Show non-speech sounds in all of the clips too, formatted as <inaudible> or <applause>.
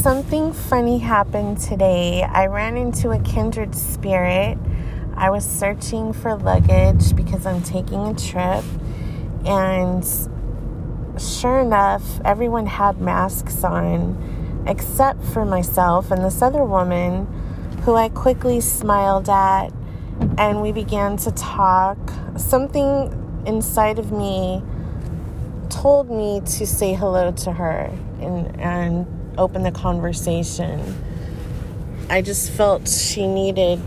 something funny happened today. I ran into a kindred spirit. I was searching for luggage because I'm taking a trip, and sure enough, everyone had masks on except for myself and this other woman who I quickly smiled at, and we began to talk. Something inside of me told me to say hello to her and, and open the conversation. I just felt she needed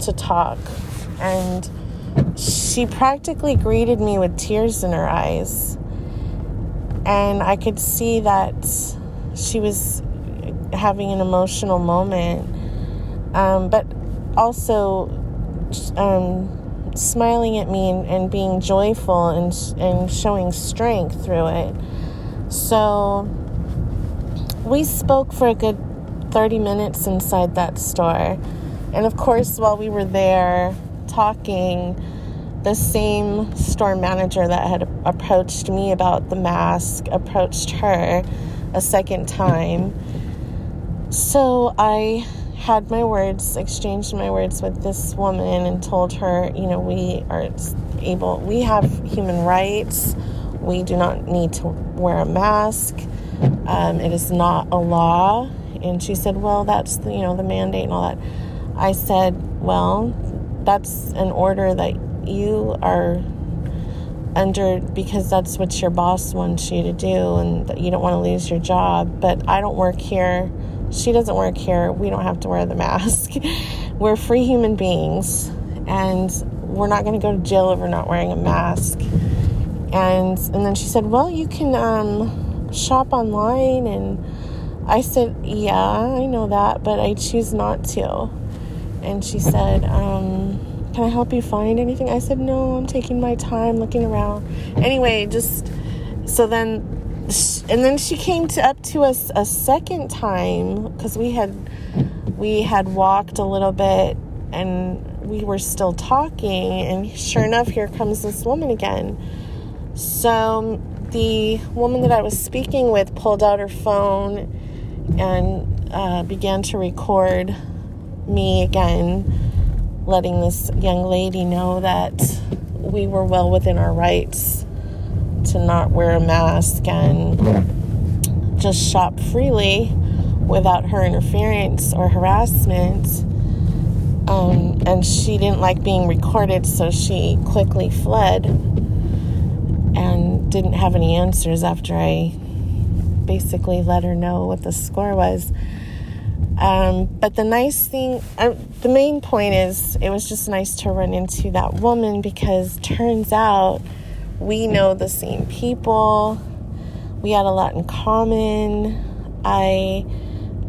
to talk. And she practically greeted me with tears in her eyes. And I could see that she was having an emotional moment, um, but also um, smiling at me and, and being joyful and, and showing strength through it. So we spoke for a good 30 minutes inside that store. And of course, while we were there talking, the same store manager that had approached me about the mask approached her a second time. So I had my words, exchanged my words with this woman, and told her, you know, we are able, we have human rights. We do not need to wear a mask. Um, it is not a law. And she said, Well, that's the, you know the mandate and all that. I said, Well, that's an order that you are under because that's what your boss wants you to do and that you don't want to lose your job. But I don't work here. She doesn't work here. We don't have to wear the mask. <laughs> we're free human beings and we're not going to go to jail over not wearing a mask. And and then she said, "Well, you can um shop online and I said, Yeah, I know that, but I choose not to. And she said, um, Can I help you find anything? I said, No, I'm taking my time looking around. Anyway, just so then, and then she came to, up to us a second time because we had we had walked a little bit and we were still talking and sure enough here comes this woman again so the woman that I was speaking with pulled out her phone and uh, began to record me again, letting this young lady know that we were well within our rights to not wear a mask and just shop freely without her interference or harassment. Um, and she didn't like being recorded, so she quickly fled and didn't have any answers after I basically let her know what the score was. Um, but the nice thing, uh, the main point is, it was just nice to run into that woman because turns out we know the same people. We had a lot in common. I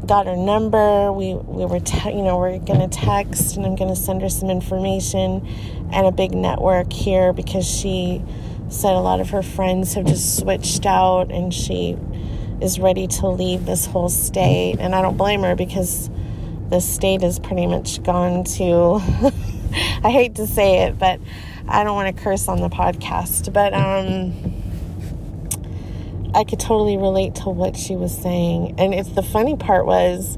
got her number. We we were te- you know we're gonna text, and I'm gonna send her some information and a big network here because she said a lot of her friends have just switched out and she is ready to leave this whole state. And I don't blame her because the state is pretty much gone to, <laughs> I hate to say it, but I don't want to curse on the podcast. But um, I could totally relate to what she was saying. And it's the funny part was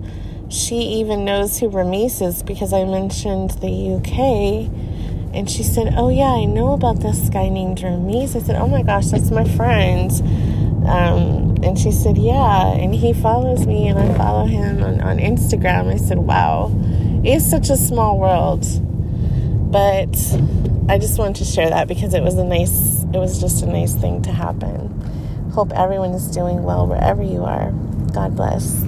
she even knows who Remeece is because I mentioned the UK and she said, Oh, yeah, I know about this guy named Remeece. I said, Oh my gosh, that's my friend. Um, and she said, Yeah. And he follows me, and I follow him on, on Instagram. I said, Wow, it's such a small world. But I just wanted to share that because it was a nice, it was just a nice thing to happen. Hope everyone is doing well wherever you are. God bless.